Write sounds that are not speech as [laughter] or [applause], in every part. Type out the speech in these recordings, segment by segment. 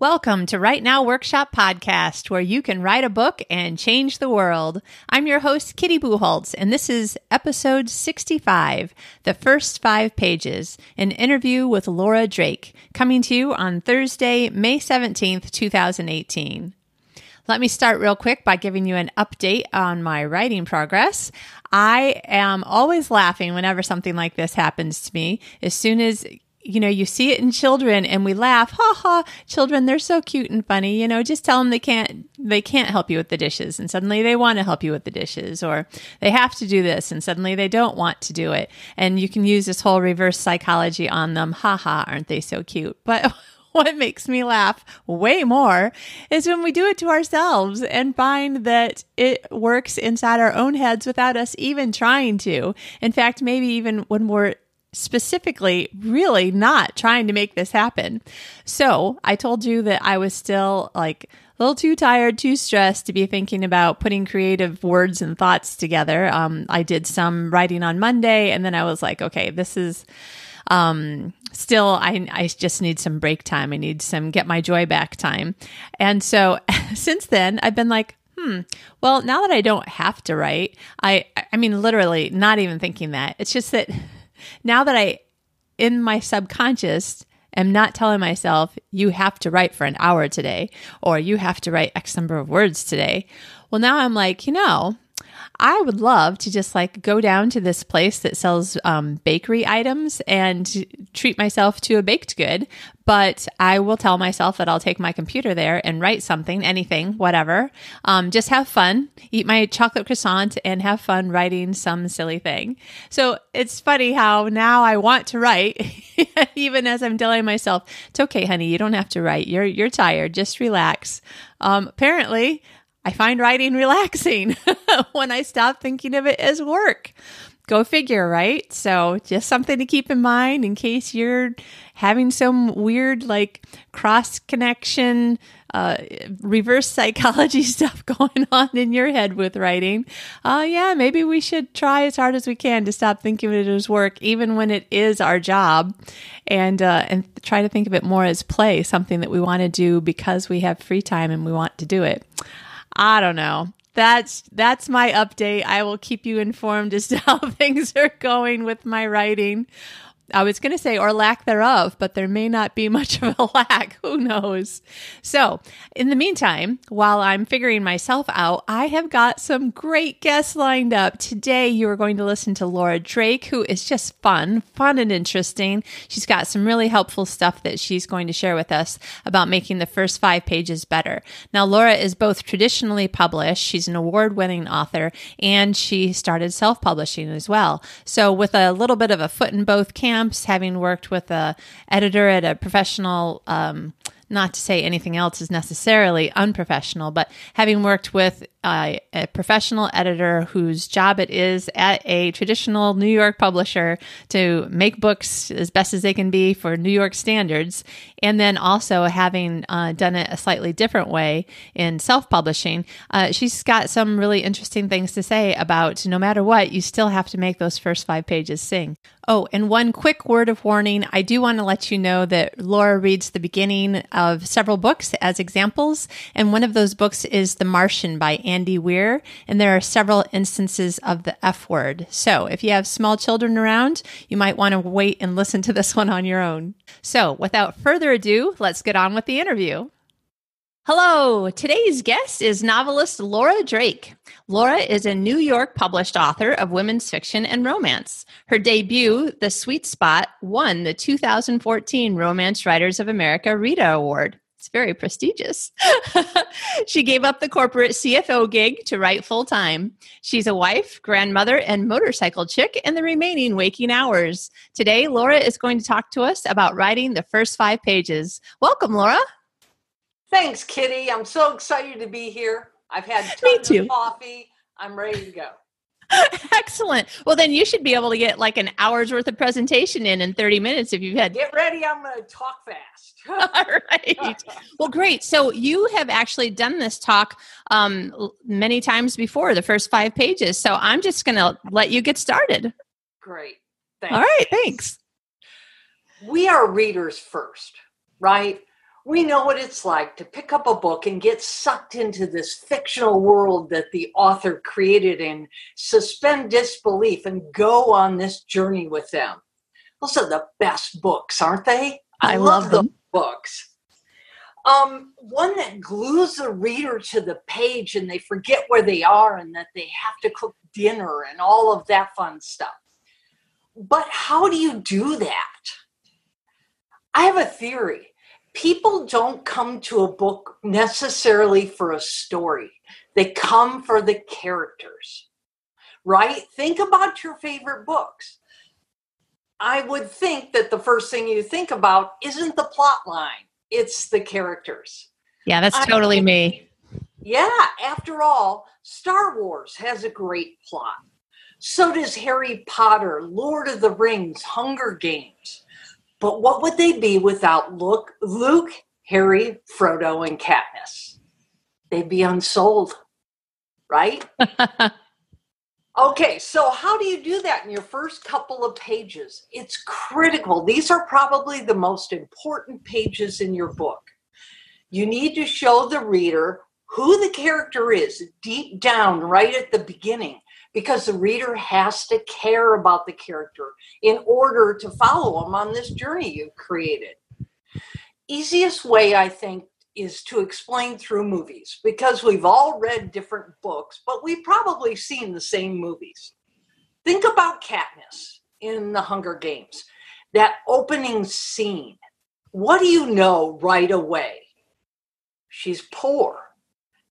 Welcome to Write Now Workshop Podcast, where you can write a book and change the world. I'm your host, Kitty Bucholtz, and this is episode 65, The First Five Pages, an interview with Laura Drake, coming to you on Thursday, May 17th, 2018. Let me start real quick by giving you an update on my writing progress. I am always laughing whenever something like this happens to me. As soon as you know, you see it in children and we laugh, ha ha, children, they're so cute and funny. You know, just tell them they can't, they can't help you with the dishes and suddenly they want to help you with the dishes or they have to do this and suddenly they don't want to do it. And you can use this whole reverse psychology on them. Ha ha, aren't they so cute? [laughs] But what makes me laugh way more is when we do it to ourselves and find that it works inside our own heads without us even trying to. In fact, maybe even when we're specifically really not trying to make this happen. So I told you that I was still like a little too tired, too stressed to be thinking about putting creative words and thoughts together. Um, I did some writing on Monday and then I was like, okay, this is um, still I, I just need some break time. I need some get my joy back time. And so [laughs] since then I've been like, hmm, well, now that I don't have to write, I, I mean, literally not even thinking that it's just that now that I, in my subconscious, am not telling myself, you have to write for an hour today, or you have to write X number of words today. Well, now I'm like, you know, I would love to just like go down to this place that sells um, bakery items and treat myself to a baked good. But I will tell myself that I'll take my computer there and write something, anything, whatever. Um, just have fun, eat my chocolate croissant, and have fun writing some silly thing. So it's funny how now I want to write, [laughs] even as I'm telling myself, "It's okay, honey. You don't have to write. You're you're tired. Just relax." Um, apparently, I find writing relaxing [laughs] when I stop thinking of it as work. Go figure, right? So, just something to keep in mind in case you're having some weird, like, cross connection, uh, reverse [laughs] psychology stuff [laughs] going on in your head with writing. Uh, yeah, maybe we should try as hard as we can to stop thinking of it as work, even when it is our job, and uh, and try to think of it more as play, something that we want to do because we have free time and we want to do it. I don't know. That's that's my update. I will keep you informed as to [laughs] how things are going with my writing. I was going to say, or lack thereof, but there may not be [laughs] much of a lack. Who knows? So, in the meantime, while I'm figuring myself out, I have got some great guests lined up. Today, you are going to listen to Laura Drake, who is just fun, fun and interesting. She's got some really helpful stuff that she's going to share with us about making the first five pages better. Now, Laura is both traditionally published, she's an award winning author, and she started self publishing as well. So, with a little bit of a foot in both camps, having worked with a editor at a professional um, not to say anything else is necessarily unprofessional, but having worked with uh, a professional editor whose job it is at a traditional New York publisher to make books as best as they can be for New York standards, and then also having uh, done it a slightly different way in self publishing, uh, she's got some really interesting things to say about no matter what, you still have to make those first five pages sing. Oh, and one quick word of warning I do want to let you know that Laura reads the beginning of several books as examples, and one of those books is The Martian by Andy Weir, and there are several instances of the F word. So if you have small children around, you might want to wait and listen to this [laughs] one on your own. So without further ado, let's get on with the interview. Hello, today's guest is novelist Laura Drake. Laura is a New York published author of women's fiction and romance. Her debut, The Sweet Spot, won the 2014 Romance Writers of America Rita Award. It's very prestigious. [laughs] she gave up the corporate CFO gig to write full time. She's a wife, grandmother, and motorcycle chick in the remaining waking hours. Today, Laura is going to talk to us about writing the first five pages. Welcome, Laura. Thanks, Kitty. I'm so excited to be here. I've had tons of coffee. I'm ready to go. [laughs] Excellent. Well, then you should be able to get like an hour's worth of presentation in in 30 minutes if you've had. Get ready. I'm going to talk fast. [laughs] [laughs] All right. Well, great. So you have actually done this talk um, many times before, the first five pages. So I'm just going to let you get started. Great. Thanks. All right. Thanks. We are readers first, right? We know what it's like to pick up a book and get sucked into this fictional world that the author created and suspend disbelief and go on this journey with them. Those are the best books, aren't they? I, I love, love them. books. Um, one that glues the reader to the page and they forget where they are and that they have to cook dinner and all of that fun stuff. But how do you do that? I have a theory. People don't come to a book necessarily for a story, they come for the characters, right? Think about your favorite books. I would think that the first thing you think about isn't the plot line it's the characters. Yeah, that's totally I, me. Yeah, after all, Star Wars has a great plot. So does Harry Potter, Lord of the Rings, Hunger Games. But what would they be without Luke, Luke Harry, Frodo, and Katniss? They'd be unsold, right? [laughs] Okay, so how do you do that in your first couple of pages? It's critical. These are probably the most important pages in your book. You need to show the reader who the character is deep down right at the beginning because the reader has to care about the character in order to follow them on this journey you've created. Easiest way, I think, is to explain through movies because we've all read different books, but we've probably seen the same movies. Think about Katniss in the Hunger Games, that opening scene. What do you know right away? She's poor.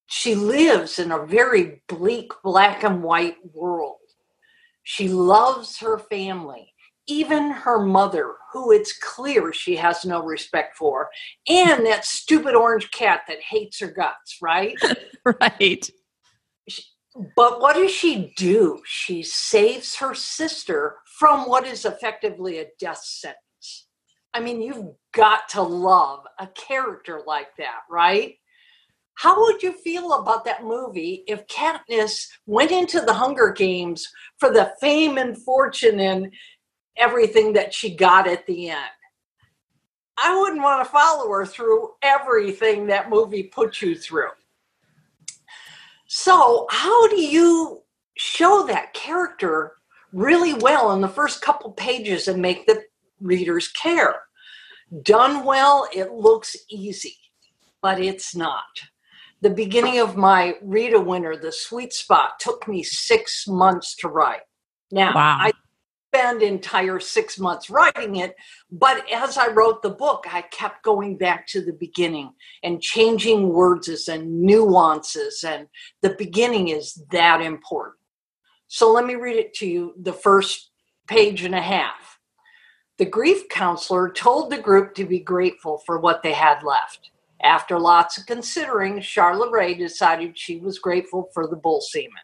She lives in a very bleak black and white world. She loves her family even her mother, who it's clear she has no respect for, and that stupid orange cat that hates her guts, right? [laughs] right. But what does she do? She saves her sister from what is effectively a death sentence. I mean, you've got to love a character like that, right? How would you feel about that movie if Katniss went into the Hunger Games for the fame and fortune and everything that she got at the end. I wouldn't want to follow her through everything that movie put you through. So, how do you show that character really well in the first couple pages and make the readers care? Done well, it looks easy, but it's not. The beginning of my Rita a winner, The Sweet Spot, took me six months to write. Now, wow. I spend entire six months writing it but as i wrote the book i kept going back to the beginning and changing words and nuances and the beginning is that important so let me read it to you the first page and a half the grief counselor told the group to be grateful for what they had left after lots of considering charlotte Ray decided she was grateful for the bull semen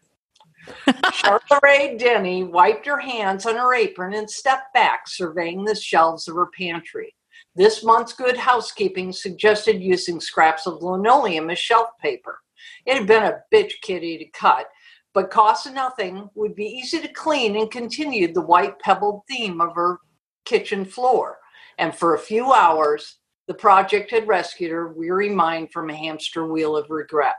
[laughs] Charlotte Ray Denny wiped her hands on her apron and stepped back, surveying the shelves of her pantry. This month's good housekeeping suggested using scraps of linoleum as shelf paper. It had been a bitch kitty to cut, but cost nothing, would be easy to clean, and continued the white pebbled theme of her kitchen floor. And for a few hours, the project had rescued her weary mind from a hamster wheel of regret.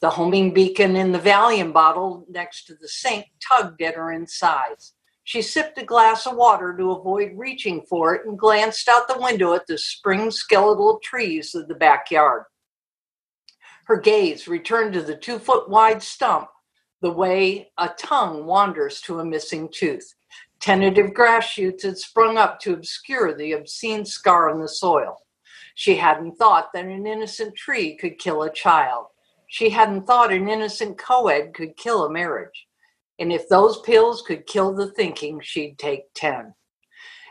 The homing beacon in the Valium bottle next to the sink tugged at her insides. She sipped a glass of water to avoid reaching for it and glanced out the window at the spring skeletal trees of the backyard. Her gaze returned to the two foot wide stump, the way a tongue wanders to a missing tooth. Tentative grass shoots had sprung up to obscure the obscene scar on the soil. She hadn't thought that an innocent tree could kill a child. She hadn't thought an innocent co-ed could kill a marriage. And if those pills could kill the thinking, she'd take 10.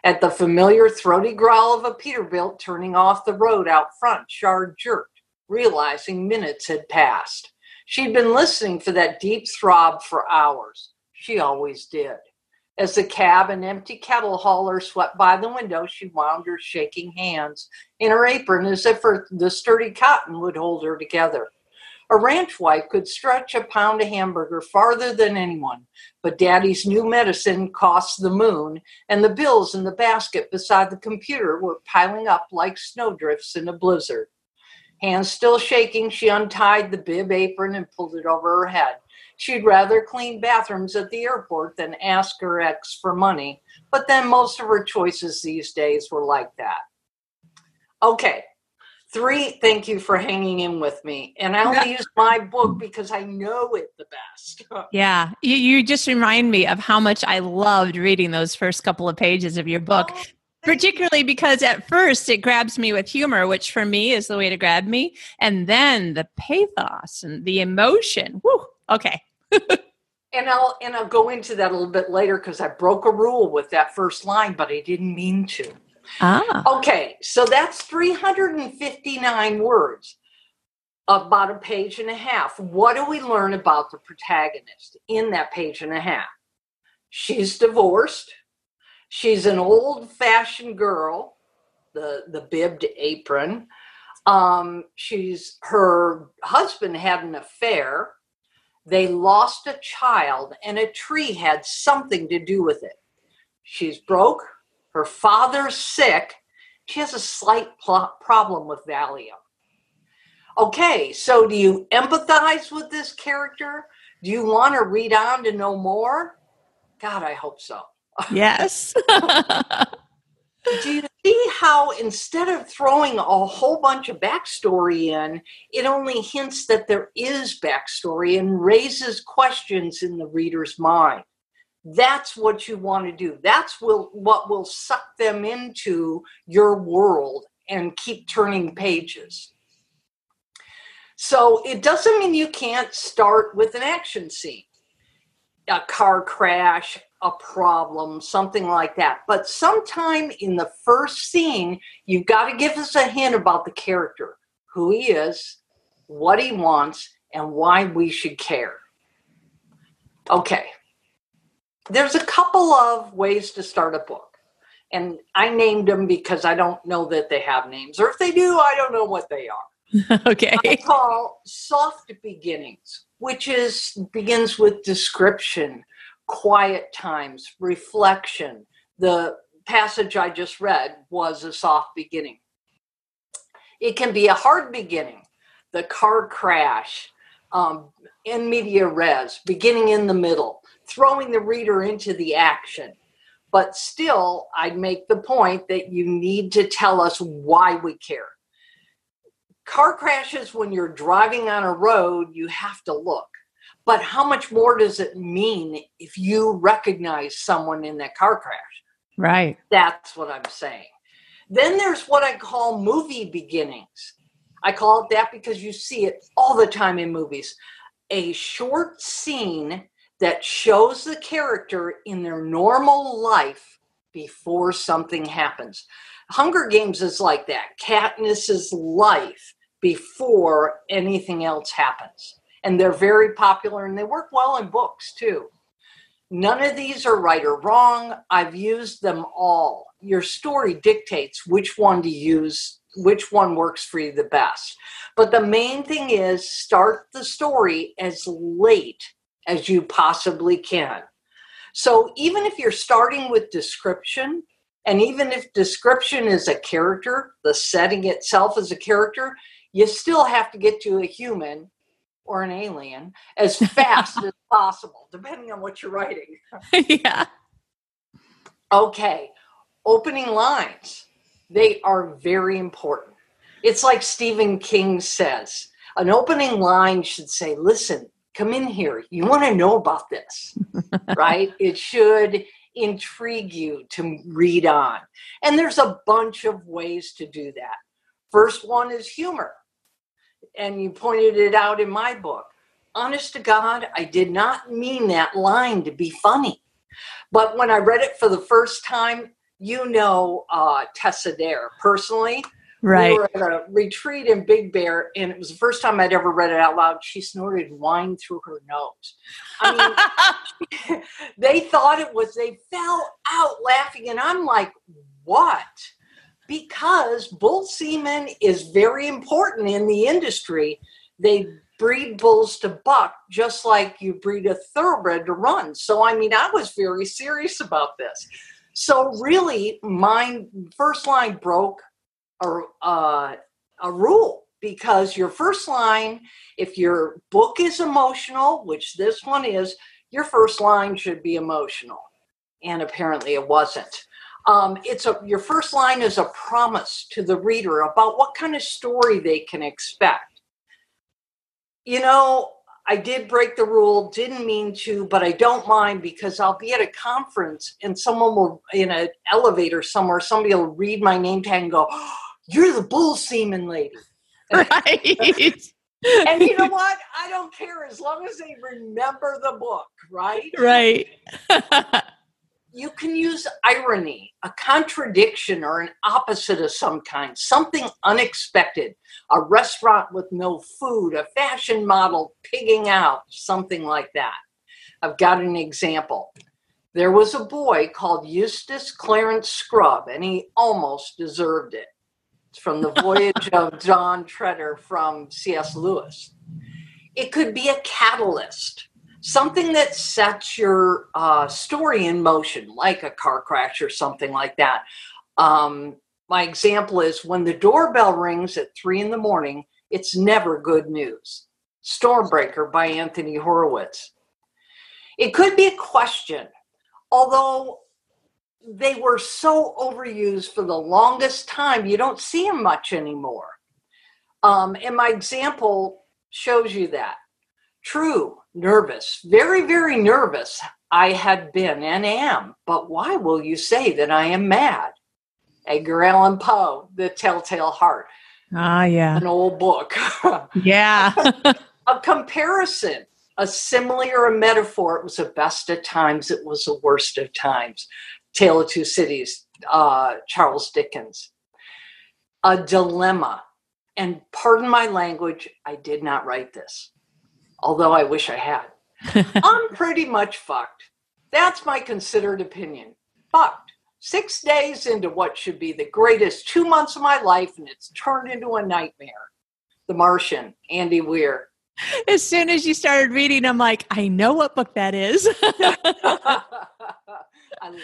At the familiar throaty growl of a Peterbilt turning off the road out front, Char jerked, realizing minutes had passed. She'd been listening for that deep throb for hours. She always did. As the cab and empty kettle hauler swept by the window, she wound her shaking hands in her apron as if her, the sturdy cotton would hold her together. A ranch wife could stretch a pound of hamburger farther than anyone, but daddy's new medicine cost the moon, and the bills in the basket beside the computer were piling up like snowdrifts in a blizzard. Hands still shaking, she untied the bib apron and pulled it over her head. She'd rather clean bathrooms at the airport than ask her ex for money, but then most of her choices these days were like that. Okay, Three, thank you for hanging in with me. And I only [laughs] use my book because I know it the best. [laughs] yeah. You, you just remind me of how much I loved reading those first couple of pages of your book. Oh, particularly because at first it grabs me with humor, which for me is the way to grab me. And then the pathos and the emotion. Woo, okay. [laughs] and I'll and I'll go into that a little bit later because I broke a rule with that first line, but I didn't mean to. Ah. Okay, so that's 359 words, about a page and a half. What do we learn about the protagonist in that page and a half? She's divorced. She's an old fashioned girl, the, the bibbed apron. Um, she's her husband had an affair. They lost a child, and a tree had something to do with it. She's broke her father's sick. She has a slight problem with Valium. Okay, so do you empathize with this character? Do you want to read on to know more? God, I hope so. [laughs] Yes. [laughs] do you how instead of throwing a whole bunch of backstory in, it only hints that there is backstory and raises questions in the reader's mind? that's what you want to do. That's will what will suck them into your world and keep turning pages. So it doesn't mean you can't start with an action scene. A car crash a problem something like that but sometime in the first scene you've got to give us a hint about the character who he is what he wants and why we should care okay there's a couple of ways to start a book. And I named them because I don't know that they have names, or if they do, I don't know what they are. [laughs] okay. I call soft beginnings, which is begins with description, quiet times, reflection. The passage I just read was a soft beginning. It can be a hard beginning, the car crash, um, in media res, beginning in the middle throwing the reader into the action. But still, I'd make the point that you need to tell us why we care. Car crashes, when you're driving on a road, you have to look. But how much more does it mean if you recognize someone in that car crash? Right. That's what I'm saying. Then there's what I call movie beginnings. I call it that because you see it all the time in movies. A short scene that shows the character in their normal life before something happens. Hunger Games is like that. Katniss's life before anything else happens. And they're very popular and they work well in books too. None of these are right or wrong. I've used them all. Your story dictates which one to use, which one works for you the best. But the main thing is start the story as late as you possibly can. So even if you're starting with description, and even if description is a character, the setting itself is a character, you still have to get to a human or an alien as fast as possible, depending on what you're writing. [laughs] yeah. Okay, opening lines. They are very important. It's like Stephen King says an opening line should say, Listen, come in here. You want to know about this, [laughs] right? It should intrigue you to read on. And there's a bunch of ways to do that. First one is humor. And you pointed it out in my book. Honest to God, I did not mean that line to be funny. But when I read it for the first time, you know uh, Tessa Dare personally. Right. We were at a retreat in Big Bear, and it was the first time I'd ever read it out loud. She snorted wine through her nose. I mean, [laughs] they thought it was, they fell out laughing, and I'm like, what? Because bull semen is very important in the industry. They breed bulls to buck just like you breed a thoroughbred to run. So, I mean, I was very serious about this. So, really, my first line broke a, a rule because your first line, if your book is emotional, which this one is, your first line should be emotional. And apparently it wasn't. Um, it's a your first line is a promise to the reader about what kind of story they can expect. You know, I did break the rule, didn't mean to, but I don't mind because I'll be at a conference and someone will in an elevator somewhere, somebody will read my name tag and go, oh, "You're the bull semen lady." [laughs] Right. [laughs] and you know what? I don't care as long as they remember the book, right? right. [laughs] you can use irony, a contradiction, or an opposite of some kind, something unexpected. A restaurant with no food, a fashion model pigging out, something like that. I've got an example. There was a boy called Eustace Clarence Scrubb, and he almost deserved it. It's from the [laughs] voyage of Dawn Treader from C.S. Lewis. It could be a catalyst something that sets your uh, story in motion, like a car crash or something like that. Um, my example is when the doorbell rings at three in the morning, it's never good news. Stormbreaker by Anthony Horowitz. It could be a question, although they were so overused for the longest time, you don't see them much anymore. Um, and my example shows you that. True, nervous, very, very nervous. I had been and am, but why will you say that I am mad? Edgar Allan Poe, The Telltale Heart. Ah, yeah. An old book. [laughs] yeah. a, comparison, a simile or a metaphor. It was the best of times, it was the worst of times. Tale of Two Cities, uh, Charles Dickens. A dilemma. And pardon my language, I did not write this although I wish I had. [laughs] I'm pretty much fucked. That's my considered opinion. Fucked. Six days into what should be the greatest two months of my life, and it's turned into a nightmare. The Martian, Andy Weir. As soon as you started reading, I'm like, I know what book that is. [laughs] I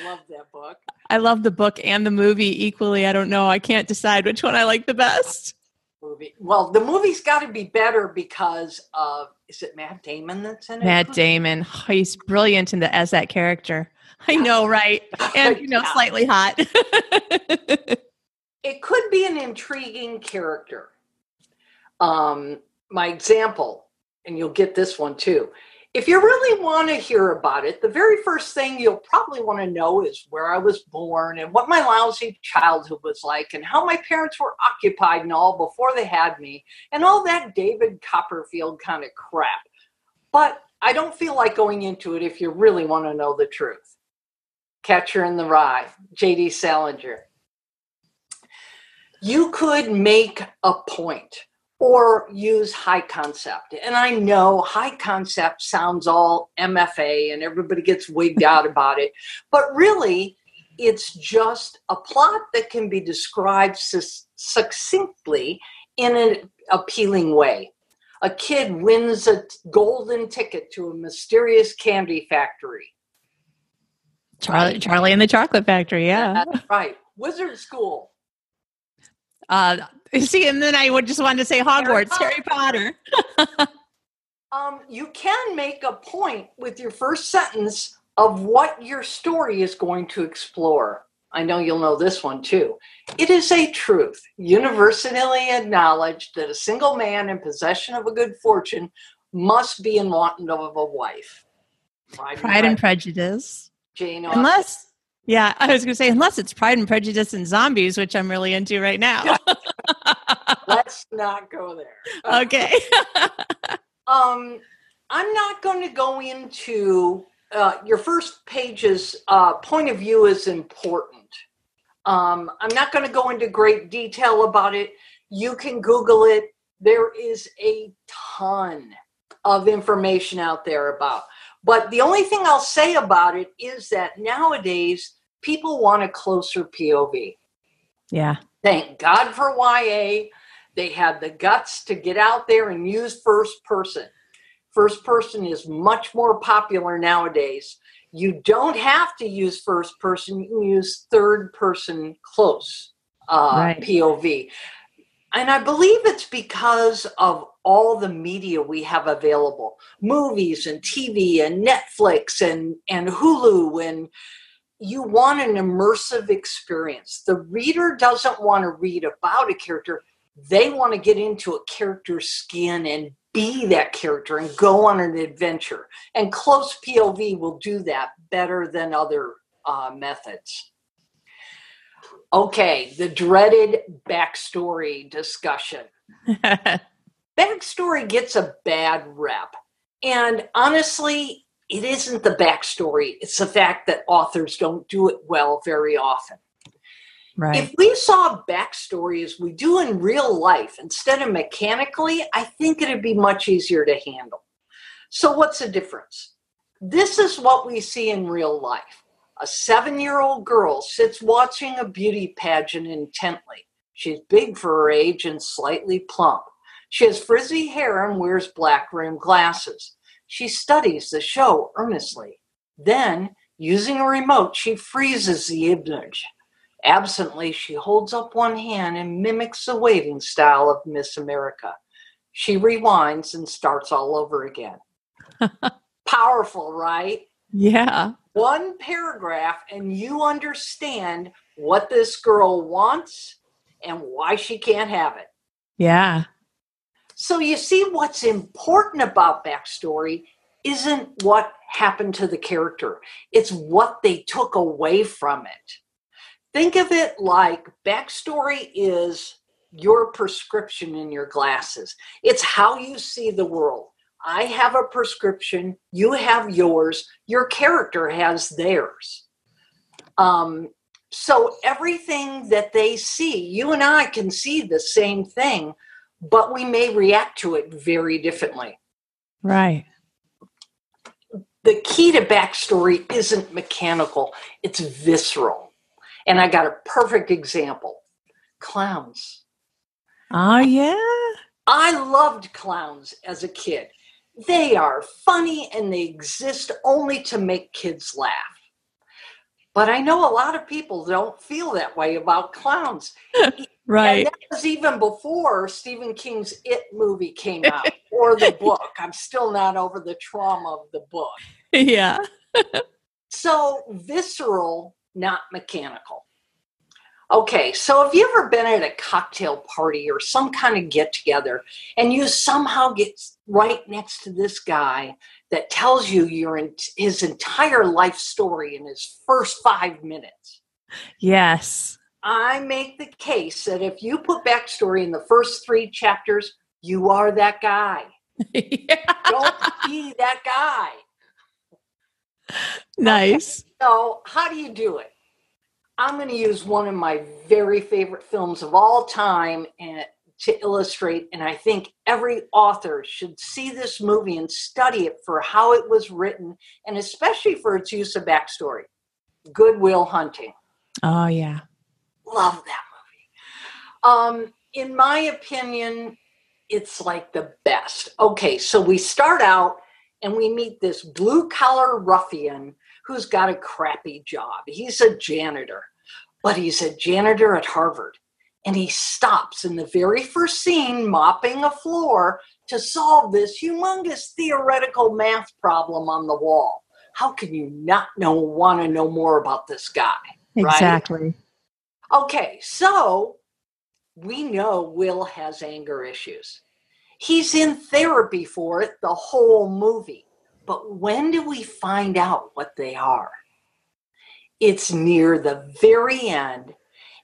love that book. I love the book and the movie equally. I don't know. I can't decide which one I like the best movie. Well, the movie's got to be better because of is it Matt Damon that's in it? Matt Damon, oh, he's brilliant in the as that character. I know, right? [laughs] And you know, slightly hot. it could be an intriguing character. Um, my example, and you'll get this one too, if you really want to hear about it, the very first thing you'll probably want to know is where I was born and what my lousy childhood was like and how my parents were occupied and all before they had me and all that David Copperfield kind of crap. But I don't feel like going into it if you really want to know the truth. Catcher in the Rye, J.D. Salinger. You could make a point or use high concept. And I know high concept sounds all MFA and everybody gets wigged out [laughs] about it, but really it's just a plot that can be described succinctly in an appealing way. A kid wins a golden ticket to a mysterious candy factory. Charlie, Charlie and the Chocolate Factory, yeah. That's right. Wizard School. Uh, [laughs] See, and then I would just want to say Hogwarts, Harry Potter. Harry Potter. [laughs] um, you can make a point with your first sentence of what your story is going to explore. I know you'll know this one too. It is a truth, universally acknowledged, that a single man in possession of a good fortune must be in want of a wife. Pride, Pride and, Prejudice. Jane Austen. Unless yeah, I was going to say, unless it's Pride and Prejudice and Zombies, which I'm really into right now. [laughs] Let's not go there. Okay. [laughs] um, I'm not going to go into uh, your first page's uh, point of view is important. Um, I'm not going to go into great detail about it. You can Google it. There is a ton of information out there about but the only thing I'll say about it is that nowadays people want a closer POV. Yeah. Thank God for YA. They had the guts to get out there and use first person. First person is much more popular nowadays. You don't have to use first person, you can use third person close uh, right. POV. And I believe it's because of all the media we have available movies and TV and Netflix and, and Hulu. And you want an immersive experience. The reader doesn't want to read about a character, they want to get into a character's skin and be that character and go on an adventure. And close POV will do that better than other uh, methods. Okay, the dreaded backstory discussion. [laughs] backstory gets a bad rep. And honestly, it isn't the backstory, it's the fact that authors don't do it well very often. Right. If we saw backstory as we do in real life instead of mechanically, I think it'd be much easier to handle. So, what's the difference? This is what we see in real life. A seven year old girl sits watching a beauty pageant intently. She's big for her age and slightly plump. She has frizzy hair and wears black rimmed glasses. She studies the show earnestly. Then, using a remote, she freezes the image. Absently, she holds up one hand and mimics the waving style of Miss America. She rewinds and starts all over again. [laughs] Powerful, right? Yeah. One paragraph, and you understand what this girl wants and why she can't have it. Yeah. So you see, what's important about backstory isn't what happened to the character, it's what they took away from it think of it like backstory is your prescription in your glasses. It's how you see the world. I have a prescription, you have yours, your character has theirs. Um, so everything that they see, you and I can see the same thing, but we may react to it very differently. Right. The key to backstory isn't mechanical, it's visceral. And I got a perfect example clowns. Oh, yeah. I loved clowns as a kid. They are funny and they exist only to make kids laugh. But I know a lot of people don't feel that way about clowns. right. [laughs] And that was even before Stephen King's It movie came out or the book. I'm still not over the trauma of the book. [laughs] Yeah. [laughs] so visceral not mechanical. Okay, so have you ever been at a cocktail party or some kind of get together and you somehow get right next to this guy that tells you your his entire life story in his first 5 minutes? Yes. I make the case that if you put backstory in the first 3 chapters, you are that guy. yeah. [laughs] Don't be that guy. [laughs] Nice. So, how do you do it? I'm going to use one of my very favorite films of all time and, to illustrate, and I think every author should see this movie and study it for how it was written, and especially for its use of backstory. Good Will Hunting. Oh yeah, love that movie. Um, in my opinion, it's like the best. Okay, so we start out and we meet this blue collar ruffian who's got a crappy job. He's a janitor, but he's a janitor at Harvard. And he stops in the very first scene mopping a floor to solve this humongous theoretical math problem on the wall. How can you not know want to know more about this guy? Exactly. Right? Okay, so we know Will has anger issues. He's in therapy for it the whole movie. But when do we find out what they are? It's near the very end,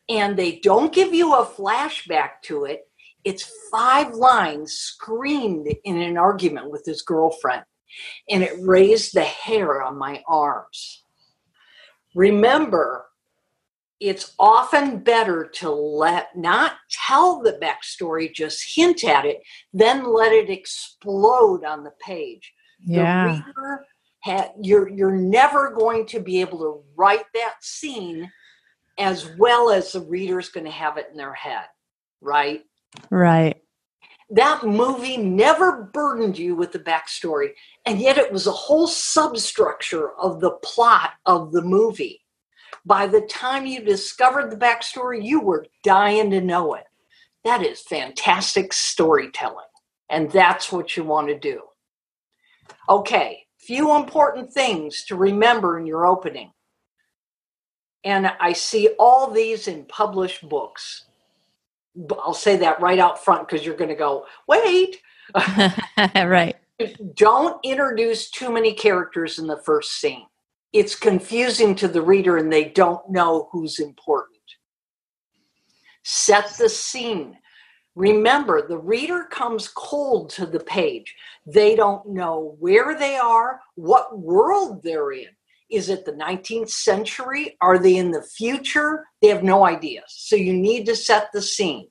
and they don't give you a flashback to it. It's five lines screamed in an argument with his girlfriend, and it raised the hair on my arms. Remember, it's often better to let not tell the backstory, just hint at it, then let it explode on the page. Yeah. The reader ha- you're you're never going to be able to write that scene as well as the reader's going to have it in their head, right? Right. That movie never burdened you with the backstory, and yet it was a whole substructure of the plot of the movie. By the time you discovered the backstory, you were dying to know it. That is fantastic storytelling, and that's what you want to do. Okay, few important things to remember in your opening. And I see all these in published books. I'll say that right out front because you're going to go, wait. [laughs] right. Don't introduce too many characters in the first scene. It's confusing to the reader and they don't know who's important. Set the scene. Remember, the reader comes cold to the page. They don't know where they are, what world they're in. Is it the 19th century? Are they in the future? They have no idea. So you need to set the scene.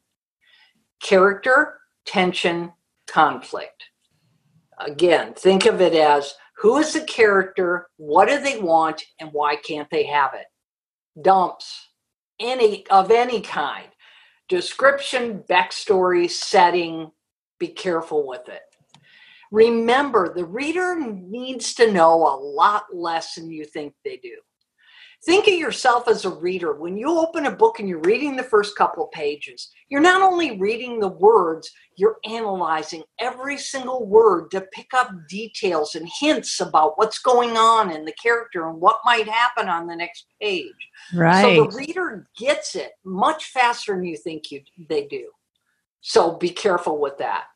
Character, tension, conflict. Again, think of it as who is the character, what do they want, and why can't they have it? Dumps, any of any kind. Description, backstory, setting, be careful with it. Remember, the reader needs to know a lot less than you think they do. Think of yourself as a reader. When you open a book and you're reading the first couple of pages, you're not only reading the words, you're analyzing every single word to pick up details and hints about what's going on in the character and what might happen on the next page. Right. So the reader gets it much faster than you think you they do. So be careful with that.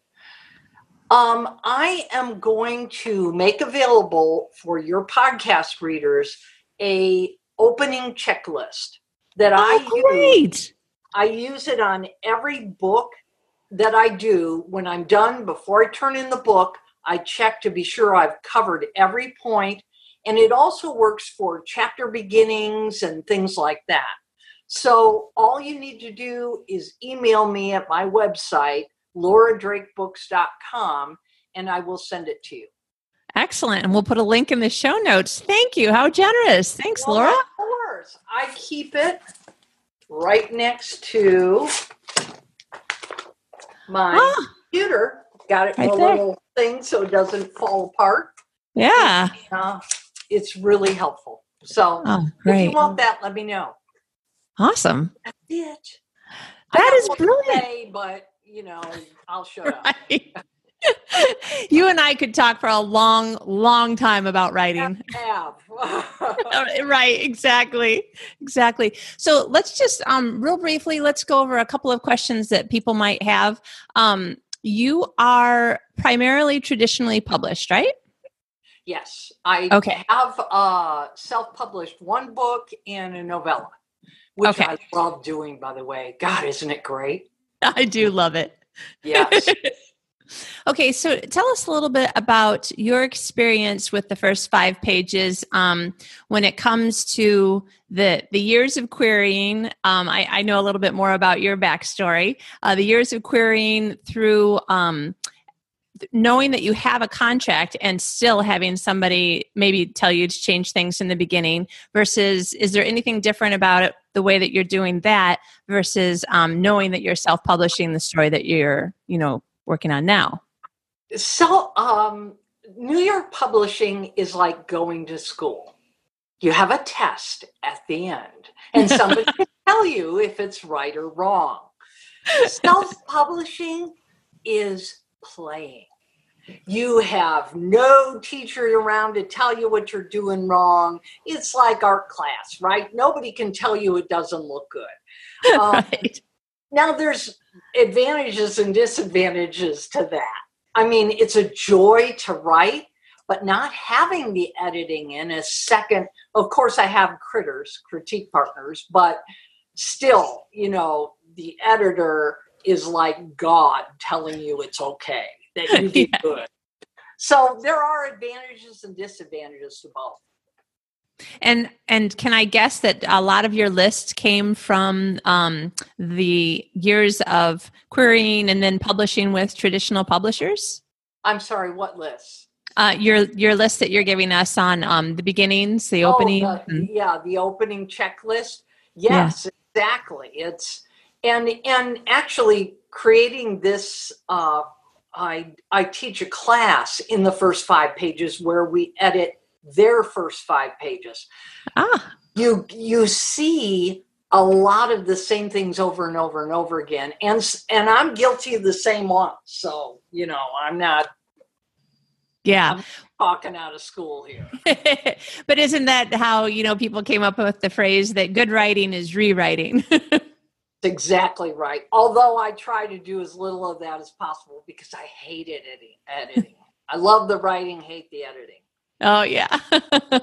Um, I am going to make available for your podcast readers a opening checklist that oh, I great. use. I use it on every book that I do. When I'm done, before I turn in the book, I check to be sure I've covered every point, and it also works for chapter beginnings and things like that. So all you need to do is email me at my website lauradrakebooks.com and I will send it to you. Excellent. And we'll put a link in the show notes. Thank you. How generous. Thanks, well, Laura. Of course. I keep it right next to my ah, computer. Got it right a there. little thing so it doesn't fall apart. Yeah. Uh, it's really helpful. So oh, if you want that, let me know. Awesome. That's it. That is brilliant. Say, but you know, I'll shut up. [laughs] you and I could talk for a long, long time about writing. [laughs] [laughs] right, exactly. Exactly. So let's just um real briefly, let's go over a couple of questions that people might have. Um, you are primarily traditionally published, right? Yes. I okay. have uh self-published one book and a novella, which okay. I love doing by the way. God, isn't it great? [laughs] I do love it. Yes. Okay, so tell us a little bit about your experience with the first five pages um, when it comes to the the years of querying. Um, I, I, know a little bit more about your backstory. Uh, the years of querying through um, knowing that you have a contract and still having somebody maybe tell you to change things in the beginning versus is there anything different about it the way that you're doing that versus um, knowing that you're self-publishing the story that you're you know working on now so um, new york publishing is like going to school you have a test at the end and [laughs] somebody can tell you if it's right or wrong self-publishing is playing you have no teacher around to tell you what you're doing wrong. It's like art class, right? Nobody can tell you it doesn't look good. [laughs] Um, right. Now, there's advantages and disadvantages to that. I mean, it's a joy to write, but not having the editing in a second. Of course, I have critters, critique partners, but still, you know, the editor is like God telling you it's okay that you did [laughs] yeah. good. So there are advantages and disadvantages to both. And and can I guess that a lot of your list came from um, the years of querying and then publishing with traditional publishers? I'm sorry, what list? Uh, your your list that you're giving us on um, the beginnings, the opening. Oh, the, yeah, the opening checklist. Yes, yeah. exactly. It's and and actually creating this. Uh, I I teach a class in the first five pages where we edit their first five pages. Ah, You you see a lot of the same things over and over and over again, and and I'm guilty of the same one. So you know, I'm not yeah. talking out of school here. [laughs] but isn't that how, you know, people came up with the phrase that good writing is rewriting? [laughs] Exactly right. Although I try to do as little of that as possible because I hate editing. Editing. I love the writing, hate the editing. Oh yeah. [laughs]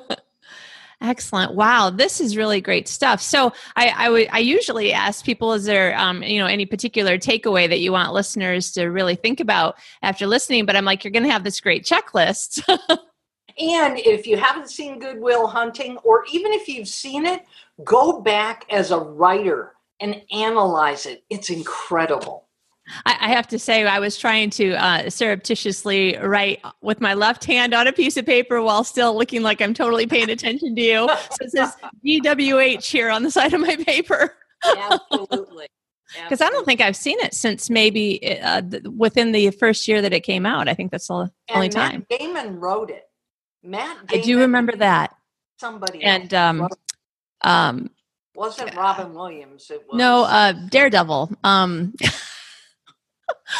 Excellent. Wow, this is really great stuff. So I, I would I usually ask people, is there um, you know any particular takeaway that you want listeners to really think about after listening? But I'm like, you're gonna have this great checklist. [laughs] And if you haven't seen Good Will Hunting, or even if you've seen it, go back as a writer and analyze it. It's incredible. I, have to say, I was trying to uh, surreptitiously write with my left hand on a piece of paper while still looking like I'm totally paying attention to you. So it says DWH here on the side of my paper. Absolutely. [laughs] Because I don't think I've seen it since maybe uh, within the first year that it came out. I think that's the only and time. Matt Damon wrote it. Matt I do remember that. Somebody And um, um, wasn't Robin Williams. It was no, uh, Daredevil. Um, [laughs]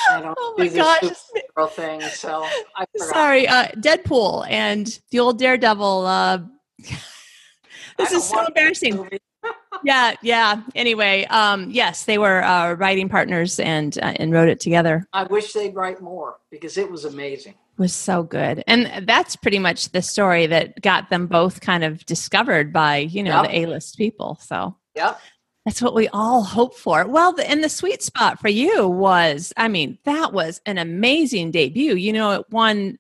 I don't oh my the gosh. thing, so I forgot. Sorry, uh, Deadpool and the old Daredevil. Uh, [laughs] this is so embarrassing. [laughs] yeah, yeah. Anyway, um, yes, they were uh, writing partners and uh, and wrote it together. I wish they'd write more because it was amazing. It was so good, and that's pretty much the story that got them both kind of discovered by you know Yep. the A list people. So Yep. That's what we all hope for. Well, the, and the sweet spot for you was, I mean, that was an amazing debut. You know, it won.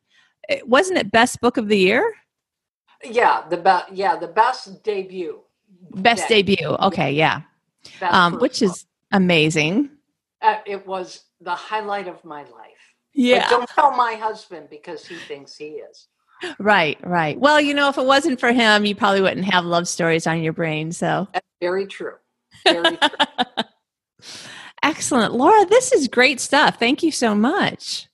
It, wasn't it best book of the year? Yeah, the best. Yeah, the best debut. Best Yeah. debut. Okay, yeah. Um, which is amazing. Uh, it was the highlight of my life. But Yeah. don't tell my husband because he thinks he is. Right, right. Well, you know, if it wasn't for him, you probably wouldn't have love stories on your brain. So That's very true. [laughs] Excellent. Laura, this is great stuff. Thank you so much.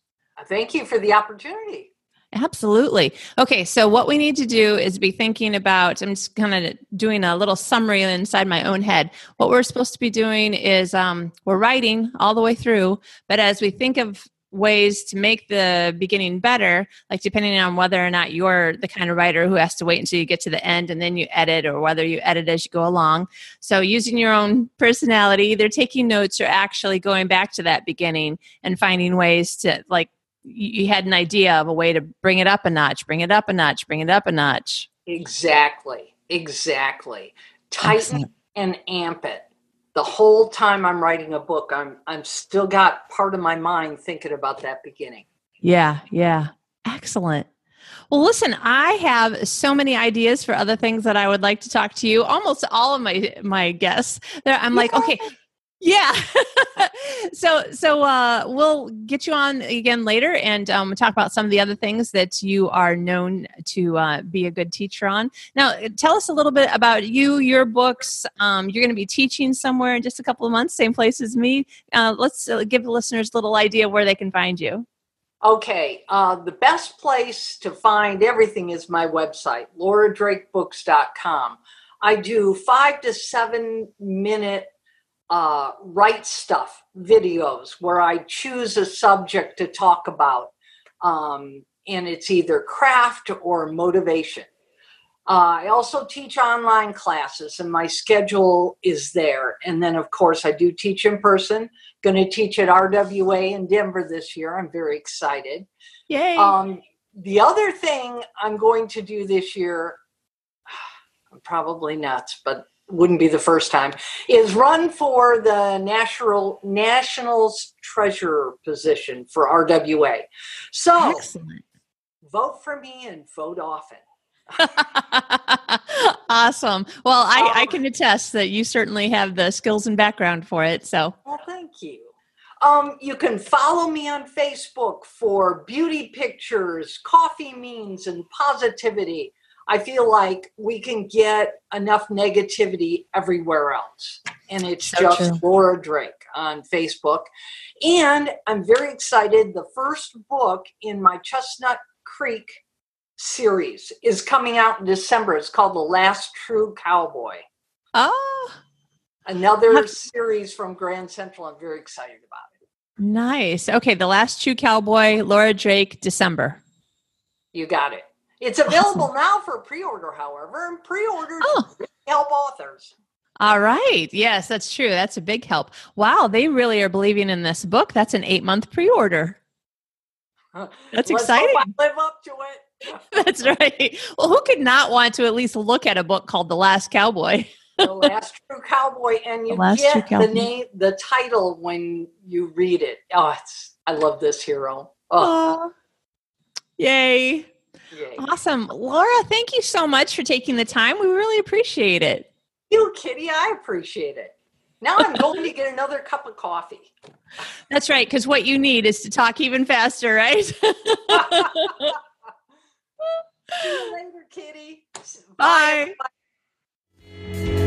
Thank you for the opportunity. Absolutely. Okay, so what we need to do is be thinking about, I'm just kind of doing a little summary inside my own head. What we're supposed to be doing is um, we're writing all the way through, but as we think of ways to make the beginning better, like depending on whether or not you're the kind of writer who has to wait until you get to the end and then you edit, or whether you edit as you go along. So using your own personality, either taking notes or actually going back to that beginning and finding ways to like you you had an idea of a way to bring it up a notch, bring it up a notch, bring it up a notch. Exactly. Exactly. Tighten Excellent. and amp it. The whole time I'm writing a book, I'm I'm still got part of my mind thinking about that beginning. Yeah, yeah. Excellent. Well, listen, I have so many ideas for other things that I would like to talk to you. Almost all of my my guests. There, I'm like, okay, yeah. [laughs] so so uh, we'll get you on again later and um, talk about some of the other things that you are known to uh, be a good teacher on. Now, tell us a little bit about you, your books. Um, you're going to be teaching somewhere in just a couple of months, same place as me. Uh, let's uh, give the listeners a little idea where they can find you. Okay, uh, the best place to find everything is my website, lauradrakebooks.com. I do five to seven minute uh, write stuff videos where I choose a subject to talk about, um, and it's either craft or motivation. Uh, I also teach online classes, and my schedule is there. And then, of course, I do teach in person. Going to teach at RWA in Denver this year. I'm very excited. Yay! Um, the other thing I'm going to do this year, [sighs] I'm probably nuts, but wouldn't be the first time, is run for the national nationals treasurer position for RWA. So Excellent. vote for me and vote often. [laughs] awesome. Well, I, I can attest that you certainly have the skills and background for it. So, Well, thank you. Um, you can follow me on Facebook for beauty pictures, coffee means, and positivity. I feel like we can get enough negativity everywhere else. And it's So just true. Laura Drake on Facebook. And I'm very excited. The first book in my Chestnut Creek series is coming out in December. It's called The Last True Cowboy. Oh, Another series from Grand Central. I'm very excited about it. nice. Okay, The Last True Cowboy, Laura Drake, December. You got it. It's available now for pre-order, however, and pre-orders Oh. help authors. All right. Yes, that's true. That's a big help. Wow, they really are believing in this book. That's an eight month pre order. [laughs] That's exciting. I live up to it. [laughs] That's right. Well, who could not want to at least look at a book called The Last Cowboy? [laughs] the last true cowboy, and you The get the name, the title when you read it. Oh, it's I love this hero. Oh, Oh, yay. Yay. Awesome. Laura, thank you so much for taking the time. We really appreciate it. you, Kitty. I appreciate it. Now I'm going to get another cup of coffee. [laughs] That's right, because what you need is to talk even faster, right? [laughs] See you later, Kitty. [laughs] Bye. everybody.